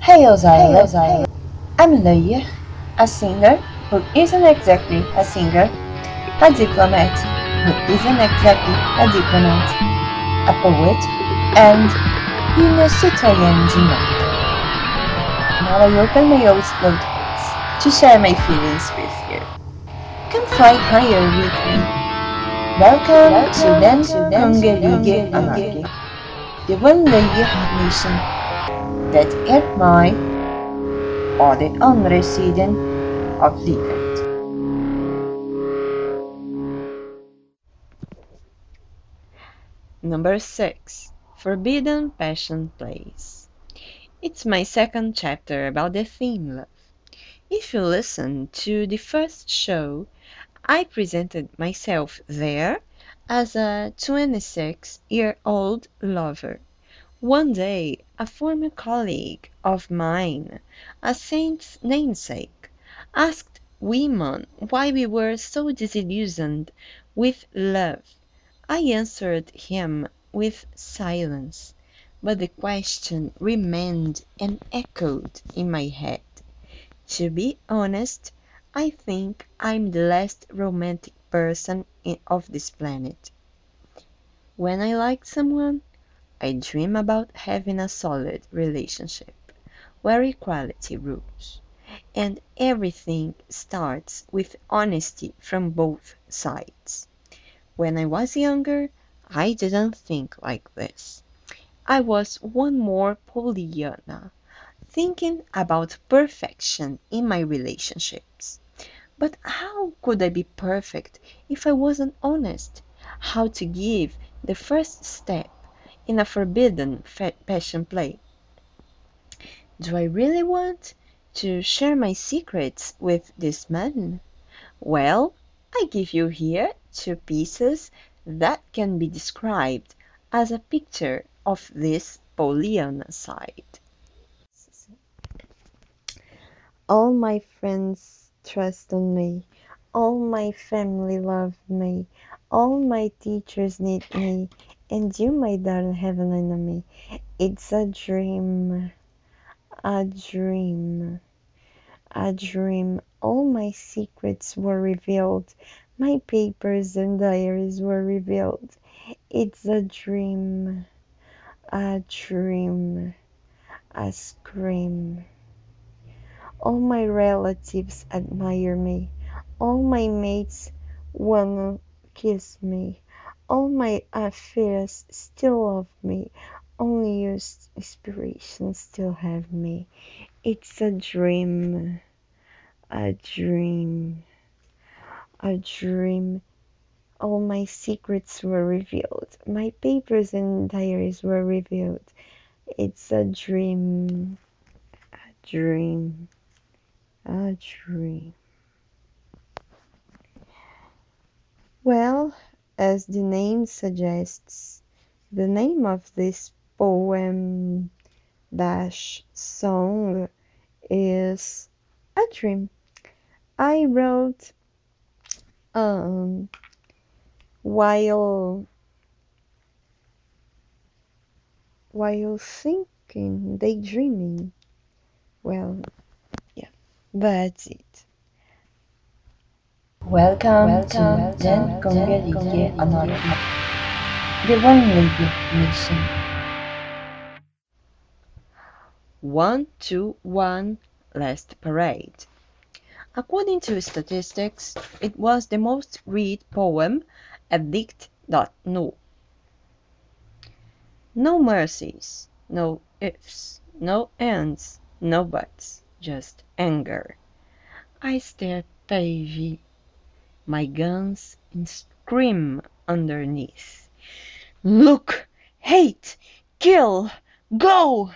Hey Osiris, I'm Leia, a singer who isn't exactly a singer, a diplomat who isn't exactly a diplomat, a poet, and du monde. Now I open my old notebooks to share my feelings with you. Come fly higher with me. Welcome, to Den Kongelige Anarchy, the one Leia nation that admire or the unresident of livet. Number 6 Forbidden Passion Plays. It's my second chapter about the theme love. If you listen to the first show, I presented myself there as a 26 year old lover. One day, a former colleague of mine, a saint's namesake, asked women why we were so disillusioned with love. I answered him with silence, but the question remained and echoed in my head. To be honest, I think I'm the last romantic person of this planet. When I like someone, I dream about having a solid relationship where equality rules, and everything starts with honesty from both sides. When I was younger, I didn't think like this. I was one more Pollyanna, thinking about perfection in my relationships. But how could I be perfect if I wasn't honest? How to give the first step in a forbidden passion play. Do I really want to share my secrets with this man? Well, I give you here two pieces that can be described as a picture of this Pollyanna side. All my friends trust on me. All my family love me. All my teachers need me. And you, my darling, have an enemy. It's a dream. A dream. A dream. All my secrets were revealed. My papers and diaries were revealed. It's a dream. A dream. A scream. All my relatives admire me. All my mates wanna kiss me. All my affairs still love me. Only your inspiration still have me. It's a dream. A dream. A dream. All my secrets were revealed. My papers and diaries were revealed. It's a dream. A dream. A dream. Well, as the name suggests, the name of this poem dash song is a dream. I wrote um, while while thinking, daydreaming. Well, yeah, that's it. Welcome, Welcome to Den Kongelige Anarchy, the one lady nation. One, two, one, last parade. According to statistics, it was the most read poem at dikt.no. No mercies, no ifs, no ands, no buts, just anger. I stare pavy my guns and scream underneath. Look! Hate! Kill! Go!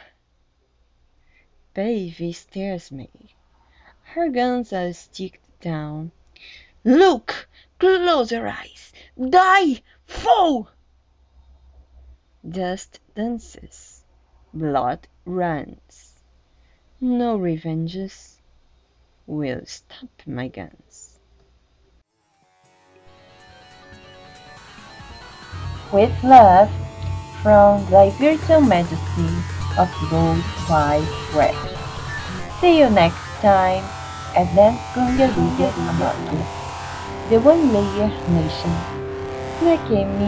Baby stares me. Her guns are sticked down. Look! Close your eyes! Die! Fall! Dust dances. Blood runs. No revenges will stop my guns. With love from thy virtual majesty, of World Wide Web. See you next time at Den Kongelige Anarchy, the One Layer Nation. Click in